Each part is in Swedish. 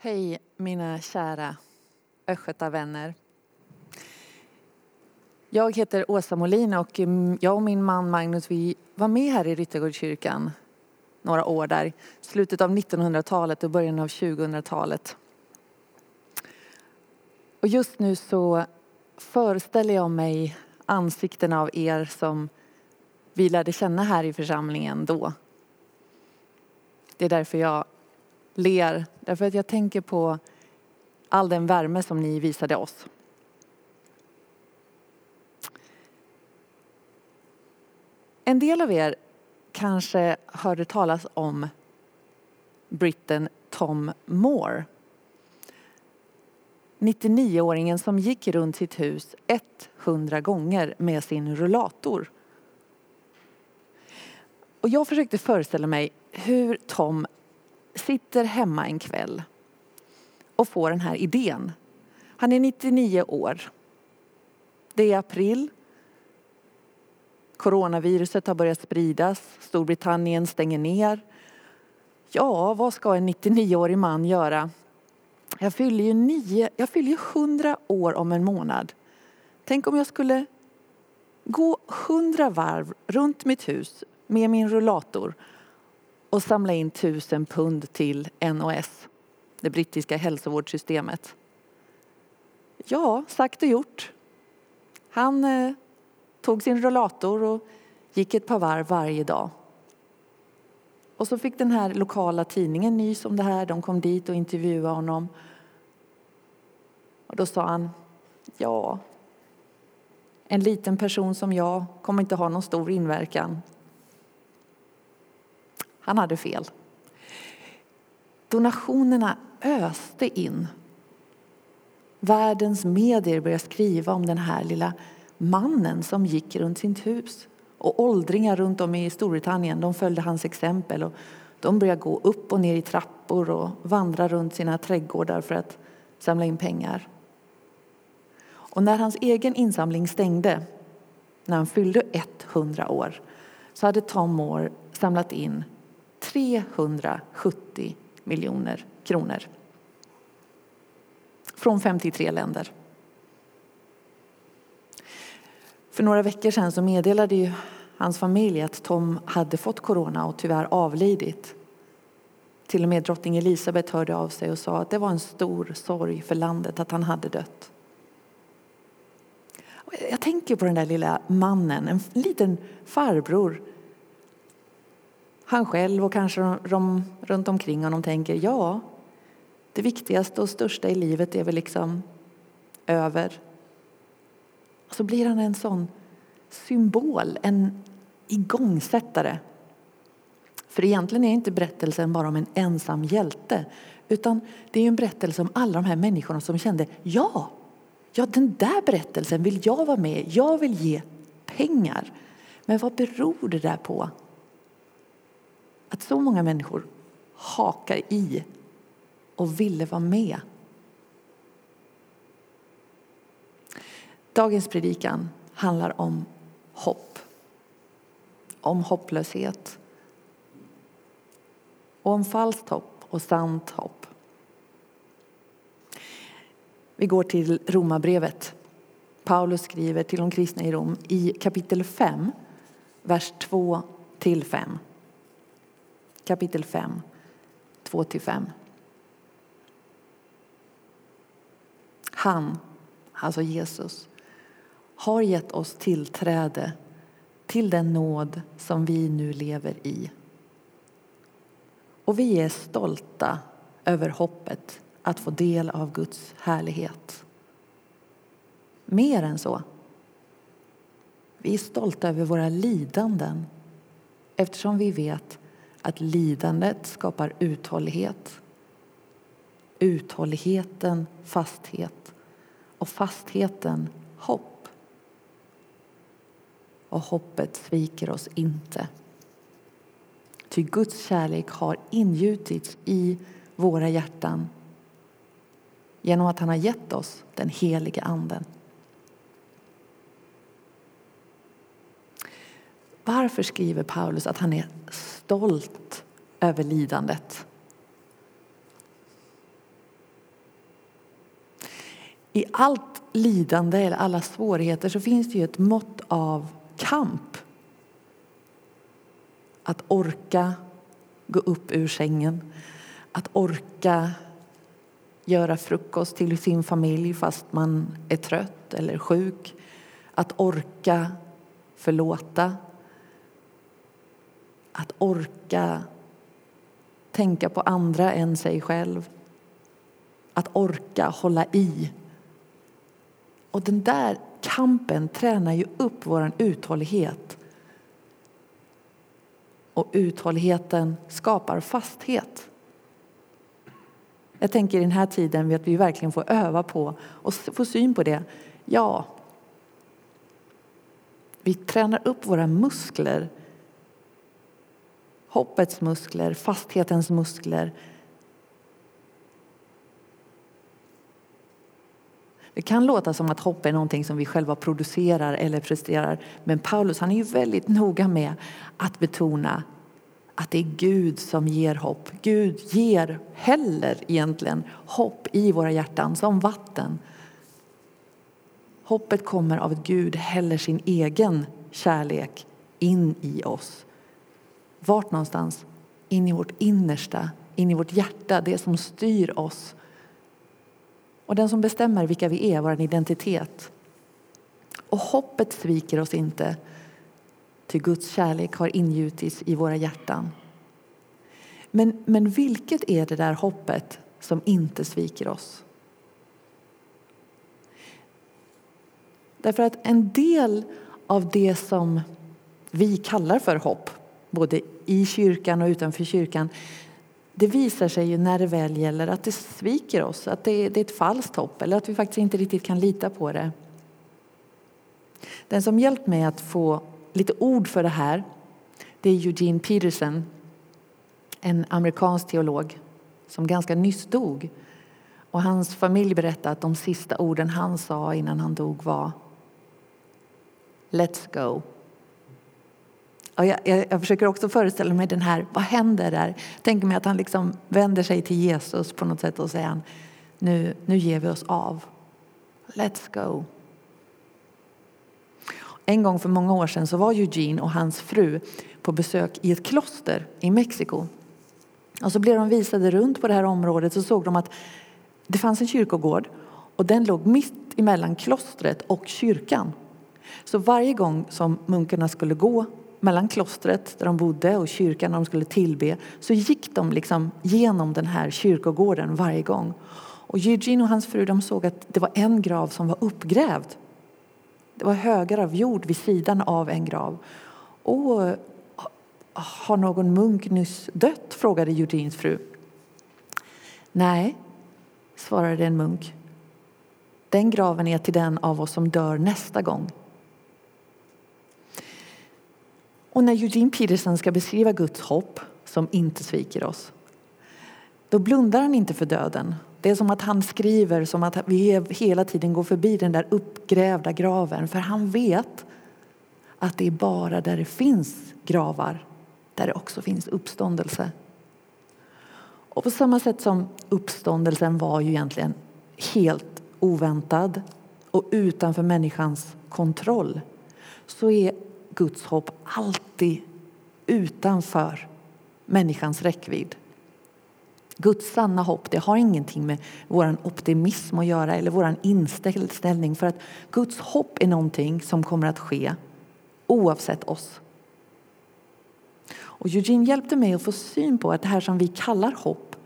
Hej mina kära östgötavänner. Jag heter Åsa Molin och mm, jag och min man Magnus vi var med här i Ryttargårdskyrkan några år där, slutet av 1900-talet och början av 2000-talet. Och just nu så föreställer jag mig ansikten av er som vi lärde känna här i församlingen då. Det är därför jag ler, därför att jag tänker på all den värme som ni visade oss. En del av er kanske hörde talas om britten Tom Moore. 99-åringen som gick runt sitt hus 100 gånger med sin rullator. Och jag försökte föreställa mig hur Tom sitter hemma en kväll och får den här idén. Han är 99 år. Det är april. Coronaviruset har börjat spridas. Storbritannien stänger ner. Ja, vad ska en 99-årig man göra? Jag fyller ju nio, jag fyller 100 år om en månad. Tänk om jag skulle gå 100 varv runt mitt hus med min rullator och samla in tusen pund till NOS, det brittiska hälsovårdssystemet. Ja, sagt och gjort. Han eh, tog sin rullator och gick ett par varv varje dag. Och så fick den här lokala tidningen nys om det här. De kom dit och intervjuade honom. Och då sa han, ja, en liten person som jag kommer inte ha någon stor inverkan. Han hade fel. Donationerna öste in. Världens medier började skriva om den här lilla mannen som gick runt sitt hus. Och åldringar runt om i Storbritannien de följde hans exempel. Och de började gå upp och ner i trappor och vandra runt sina trädgårdar för att samla in pengar. Och när hans egen insamling stängde, när han fyllde 100 år, så hade Tom Moore samlat in 370 miljoner kronor. Från 53 länder. För några veckor sedan så meddelade ju hans familj att Tom hade fått corona och tyvärr avlidit. Till och med drottning Elisabeth hörde av sig och sa att det var en stor sorg för landet att han hade dött. Jag tänker på den där lilla mannen, en liten farbror han själv och kanske de runt omkring honom tänker ja, det viktigaste och största i livet är väl liksom över. Och så blir han en sån symbol, en igångsättare. För egentligen är inte berättelsen bara om en ensam hjälte utan det är en berättelse om alla de här människorna som kände ja, ja den där berättelsen vill jag vara med Jag vill ge pengar. Men vad beror det där på? Att så många människor hakar i och ville vara med. Dagens predikan handlar om hopp, om hopplöshet och om falskt hopp och sant hopp. Vi går till Romarbrevet. Paulus skriver till de kristna i Rom i kapitel 5, vers 2 till 5 kapitel 5, 2-5. Han, alltså Jesus, har gett oss tillträde till den nåd som vi nu lever i. Och vi är stolta över hoppet att få del av Guds härlighet. Mer än så. Vi är stolta över våra lidanden eftersom vi vet att lidandet skapar uthållighet. Uthålligheten fasthet och fastheten hopp. Och hoppet sviker oss inte. Ty Guds kärlek har ingjutits i våra hjärtan genom att han har gett oss den helige Anden. Varför skriver Paulus att han är stolt över lidandet? i allt lidande eller alla svårigheter så finns det ju ett mått av kamp. Att orka gå upp ur sängen, att orka göra frukost till sin familj fast man är trött eller sjuk. Att orka förlåta. Att orka tänka på andra än sig själv. Att orka hålla i. Och den där kampen tränar ju upp vår uthållighet. Och uthålligheten skapar fasthet. Jag tänker i den här tiden att vi verkligen får öva på och få syn på det. Ja, vi tränar upp våra muskler. Hoppets muskler, fasthetens muskler. Det kan låta som att hopp är någonting som vi själva producerar eller presterar. Men Paulus han är ju väldigt noga med att betona att det är Gud som ger hopp. Gud ger heller egentligen hopp i våra hjärtan som vatten. Hoppet kommer av att Gud häller sin egen kärlek in i oss. Vart någonstans? In i vårt innersta, in i vårt hjärta, det som styr oss. Och den som bestämmer vilka vi är, vår identitet. Och hoppet sviker oss inte. Ty Guds kärlek har ingjutits i våra hjärtan. Men, men vilket är det där hoppet som inte sviker oss? Därför att en del av det som vi kallar för hopp, både i kyrkan och utanför kyrkan, det visar sig ju när det väl gäller att det sviker oss, att det, det är ett falskt hopp eller att vi faktiskt inte riktigt kan lita på det. Den som hjälpt mig att få lite ord för det här det är Eugene Peterson, en amerikansk teolog som ganska nyss dog. Och hans familj berättade att de sista orden han sa innan han dog var Let's go. Och jag, jag, jag, försöker också föreställa mig den här, vad händer där? Tänker mig att han liksom vänder sig till Jesus på något sätt och säger nu, nu ger vi oss av. Let's go. En gång för många år sedan så var Eugene och hans fru på besök i ett kloster i Mexiko. Och så blev de visade runt på det här området så såg de att det fanns en kyrkogård och den låg mitt emellan klostret och kyrkan. Så varje gång som munkarna skulle gå mellan klostret där de bodde och kyrkan när de skulle tillbe så gick de liksom genom den här kyrkogården varje gång. Och Eugene och hans fru de såg att det var en grav som var uppgrävd det var högar av jord vid sidan av en grav. Och har någon munk nyss dött? frågade Eugenes fru. Nej, svarade en munk. Den graven är till den av oss som dör nästa gång. Och när Eugene Peterson ska beskriva Guds hopp som inte sviker oss då blundar han inte för döden det är som att han skriver som att vi hela tiden går förbi den där uppgrävda graven. För han vet att det är bara där det finns gravar där det också finns uppståndelse. Och på samma sätt som uppståndelsen var ju egentligen helt oväntad och utanför människans kontroll så är Guds hopp alltid utanför människans räckvidd. Guds sanna hopp det har ingenting med vår optimism att göra eller vår inställning för att Guds hopp är någonting som kommer att ske oavsett oss. Och Eugene hjälpte mig att få syn på att det här som vi kallar hopp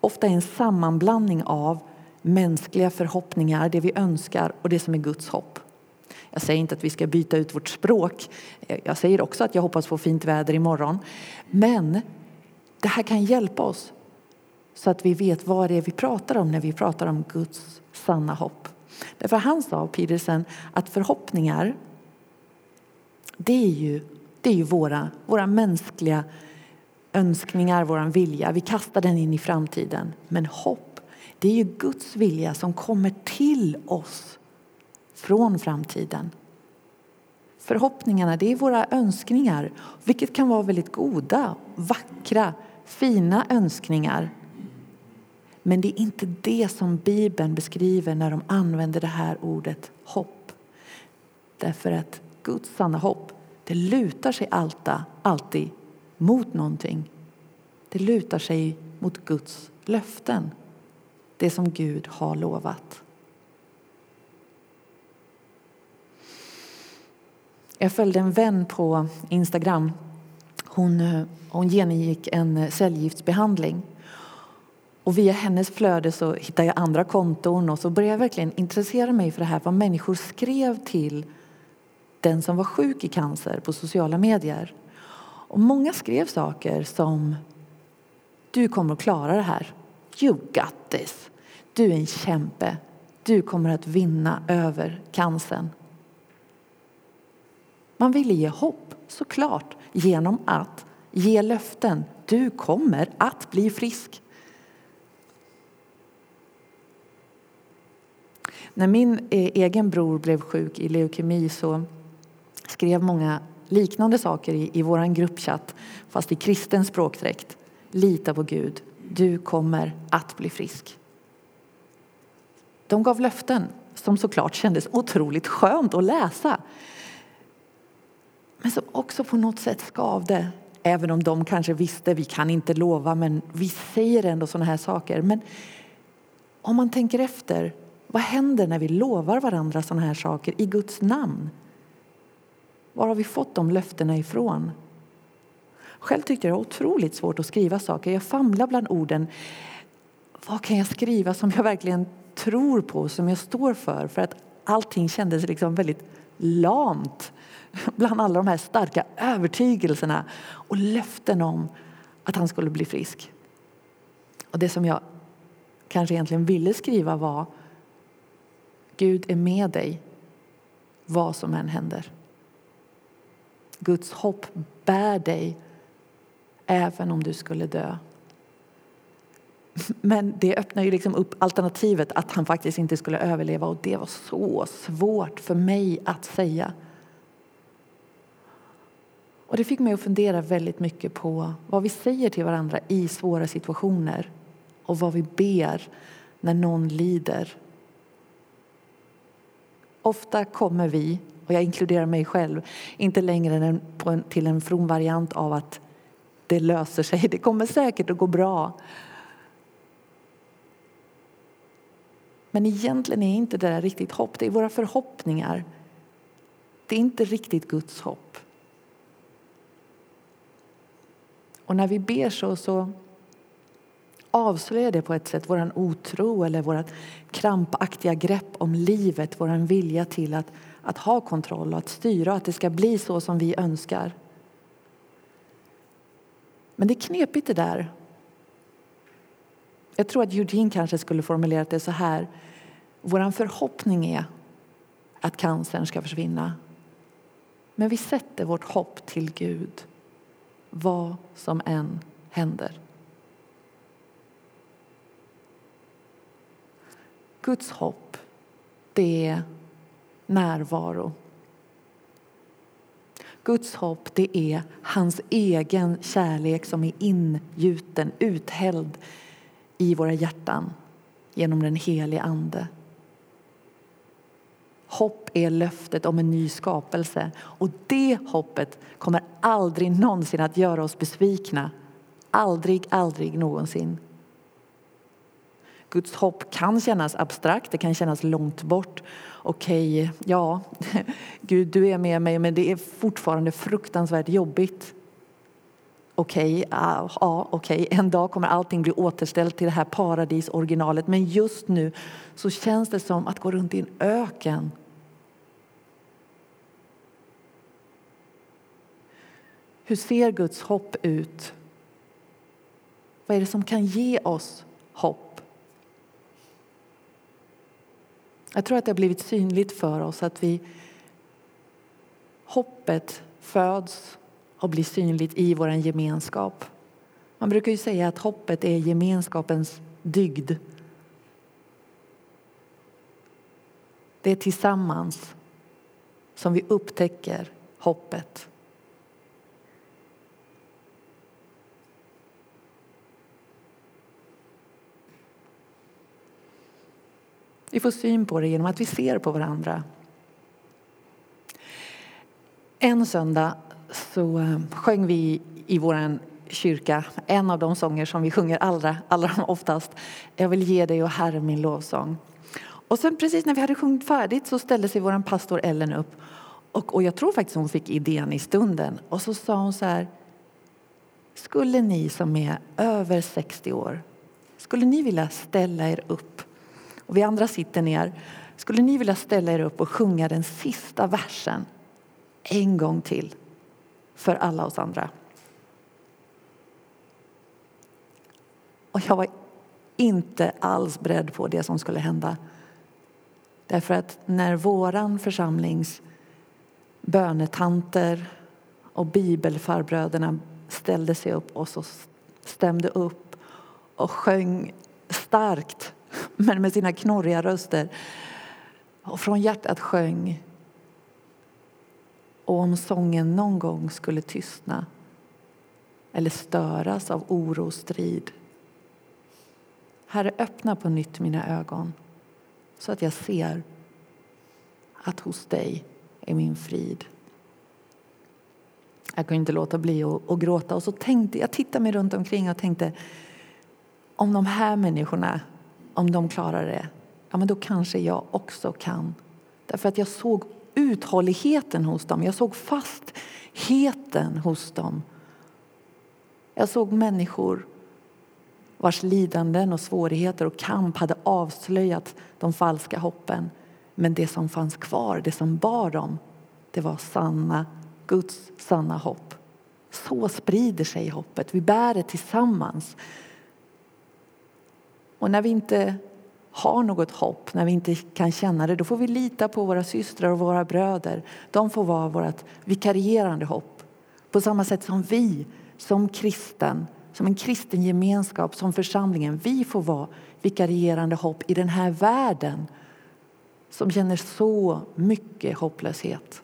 ofta är en sammanblandning av mänskliga förhoppningar, det vi önskar och det som är Guds hopp. Jag säger inte att vi ska byta ut vårt språk. Jag säger också att jag hoppas på fint väder imorgon. Men det här kan hjälpa oss så att vi vet vad det är vi pratar om när vi pratar om Guds sanna hopp. Därför han sa, Peterson, att förhoppningar det är ju, det är ju våra, våra mänskliga önskningar, vår vilja. Vi kastar den in i framtiden. Men hopp, det är ju Guds vilja som kommer till oss från framtiden. Förhoppningarna, det är våra önskningar, vilket kan vara väldigt goda, vackra, fina önskningar. Men det är inte det som Bibeln beskriver när de använder det här ordet hopp. Därför att Guds sanna hopp, det lutar sig alltid, alltid mot någonting. Det lutar sig mot Guds löften. Det som Gud har lovat. Jag följde en vän på Instagram. Hon, eh, hon genomgick en eh, cellgiftsbehandling. Och via hennes flöde så hittade jag andra konton och så började jag verkligen intressera mig för det här vad människor skrev till den som var sjuk i cancer på sociala medier. Och många skrev saker som Du kommer att klara det här. You got this. Du är en kämpe. Du kommer att vinna över cancern. Man ville ge hopp, såklart, genom att ge löften. Du kommer att bli frisk. När min eh, egen bror blev sjuk i leukemi så skrev många liknande saker i, i vår gruppchatt, fast i kristen språkdräkt. Lita på Gud, du kommer att bli frisk. De gav löften som såklart kändes otroligt skönt att läsa. Men som också på något sätt skavde. Även om de kanske visste, vi kan inte lova, men vi säger ändå sådana här saker. Men om man tänker efter, vad händer när vi lovar varandra sådana här saker i Guds namn? Var har vi fått de löftena ifrån? Själv tyckte jag det var otroligt svårt att skriva saker. Jag famlar bland orden. Vad kan jag skriva som jag verkligen tror på, som jag står för? För att allting kändes liksom väldigt lamt bland alla de här starka övertygelserna och löften om att han skulle bli frisk. Och det som jag kanske egentligen ville skriva var Gud är med dig vad som än händer. Guds hopp bär dig även om du skulle dö. Men det öppnar ju liksom upp alternativet att han faktiskt inte skulle överleva och det var så svårt för mig att säga. Och det fick mig att fundera väldigt mycket på vad vi säger till varandra i svåra situationer och vad vi ber när någon lider. Ofta kommer vi, och jag inkluderar mig själv, inte längre till en from variant av att det löser sig, det kommer säkert att gå bra. Men egentligen är inte det där riktigt hopp, det är våra förhoppningar. Det är inte riktigt Guds hopp. Och när vi ber så, så avslöjar det på ett sätt vår otro eller vårt krampaktiga grepp om livet, vår vilja till att, att ha kontroll och att styra, att det ska bli så som vi önskar. Men det är knepigt det där. Jag tror att Eugene kanske skulle formulerat det så här. Vår förhoppning är att cancern ska försvinna. Men vi sätter vårt hopp till Gud vad som än händer. Guds hopp, det är närvaro. Guds hopp, det är hans egen kärlek som är ingjuten, uthälld i våra hjärtan genom den helige Ande. Hopp är löftet om en ny skapelse och det hoppet kommer aldrig någonsin att göra oss besvikna. Aldrig, aldrig någonsin. Guds hopp kan kännas abstrakt, det kan kännas långt bort. Okej, okay, ja, Gud du är med mig men det är fortfarande fruktansvärt jobbigt. Okej, okay, ja, okej, okay. en dag kommer allting bli återställt till det här paradisoriginalet men just nu så känns det som att gå runt i en öken. Hur ser Guds hopp ut? Vad är det som kan ge oss hopp? Jag tror att det har blivit synligt för oss att vi hoppet föds och blir synligt i vår gemenskap. Man brukar ju säga att hoppet är gemenskapens dygd. Det är tillsammans som vi upptäcker hoppet. Vi får syn på det genom att vi ser på varandra. En söndag så eh, sjöng vi i vår kyrka en av de sånger som vi sjunger allra, allra oftast. Jag vill ge dig, och Herre, min lovsång. Och sen precis när vi hade sjungit färdigt så ställde sig vår pastor Ellen upp. Och, och jag tror faktiskt hon fick idén i stunden. Och så sa hon så här. Skulle ni som är över 60 år, skulle ni vilja ställa er upp? Och vi andra sitter ner. Skulle ni vilja ställa er upp och sjunga den sista versen en gång till för alla oss andra? Och jag var inte alls beredd på det som skulle hända. Därför att när våran församlings bönetanter och bibelfarbröderna ställde sig upp och så stämde upp och sjöng starkt, men med sina knorriga röster. Och från hjärtat sjöng. Och om sången någon gång skulle tystna eller störas av oro och strid Herre, öppna på nytt mina ögon så att jag ser att hos dig är min frid. Jag kunde inte låta bli att, gråta. Och så tänkte, jag tittade mig runt omkring och tänkte om de här människorna, om de klarar det, ja, men då kanske jag också kan. Därför att jag såg uthålligheten hos dem, jag såg fastheten hos dem. Jag såg människor vars lidanden och svårigheter och kamp hade avslöjat de falska hoppen. Men det som fanns kvar, det som bar dem, det var sanna, Guds sanna hopp. Så sprider sig hoppet. Vi bär det tillsammans. Och när vi inte har något hopp, när vi inte kan känna det, då får vi lita på våra systrar och våra bröder. De får vara vårt vikarierande hopp. På samma sätt som vi som kristen som en kristen gemenskap, som församlingen, vi får vara vikarierande hopp i den här världen som känner så mycket hopplöshet.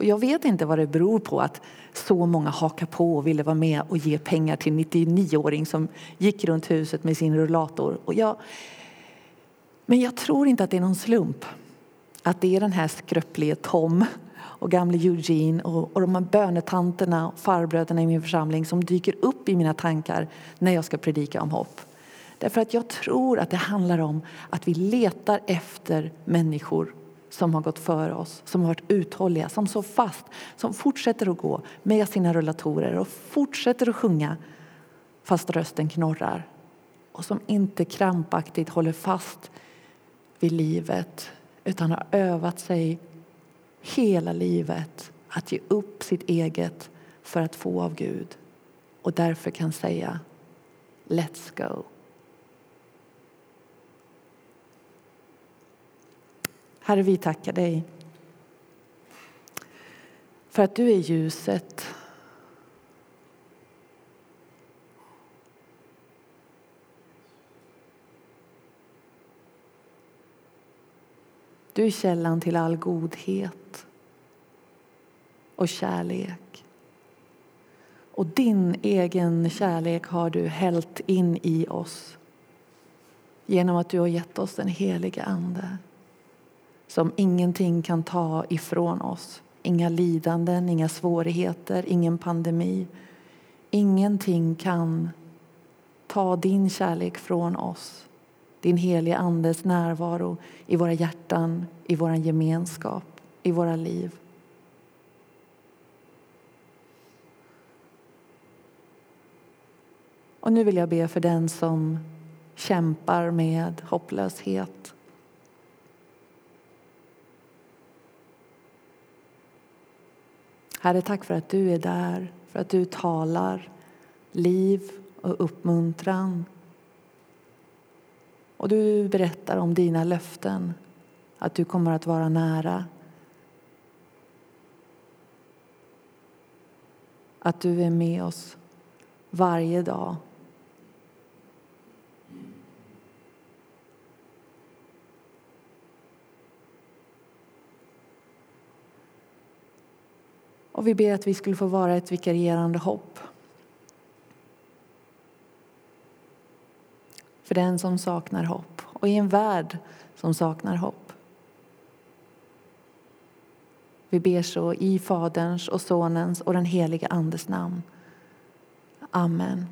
Och jag vet inte vad det beror på att så många hakar på och ville vara med och ge pengar till 99-åring som gick runt huset med sin rullator. Och jag, men jag tror inte att det är någon slump att det är den här skröplige Tom och gamle Eugene och, och de här bönetanterna och farbröderna i min församling som dyker upp i mina tankar när jag ska predika om hopp. Därför att jag tror att det handlar om att vi letar efter människor som har gått före oss, som har varit uthålliga, som står fast, som fortsätter att gå med sina rullatorer och fortsätter att sjunga fast rösten knorrar och som inte krampaktigt håller fast vid livet utan har övat sig hela livet att ge upp sitt eget för att få av Gud och därför kan säga Let's go. Herre, vi tackar dig för att du är ljuset Du är källan till all godhet och kärlek. Och din egen kärlek har du hällt in i oss genom att du har gett oss den heliga Ande som ingenting kan ta ifrån oss. Inga lidanden, inga svårigheter, ingen pandemi. Ingenting kan ta din kärlek från oss din heliga Andes närvaro i våra hjärtan, i vår gemenskap, i våra liv. Och nu vill jag be för den som kämpar med hopplöshet. Herre, tack för att du är där, för att du talar liv och uppmuntran och du berättar om dina löften, att du kommer att vara nära. Att du är med oss varje dag. Och vi ber att vi skulle få vara ett vikarierande hopp för den som saknar hopp och i en värld som saknar hopp. Vi ber så i Faderns och Sonens och den helige Andes namn. Amen.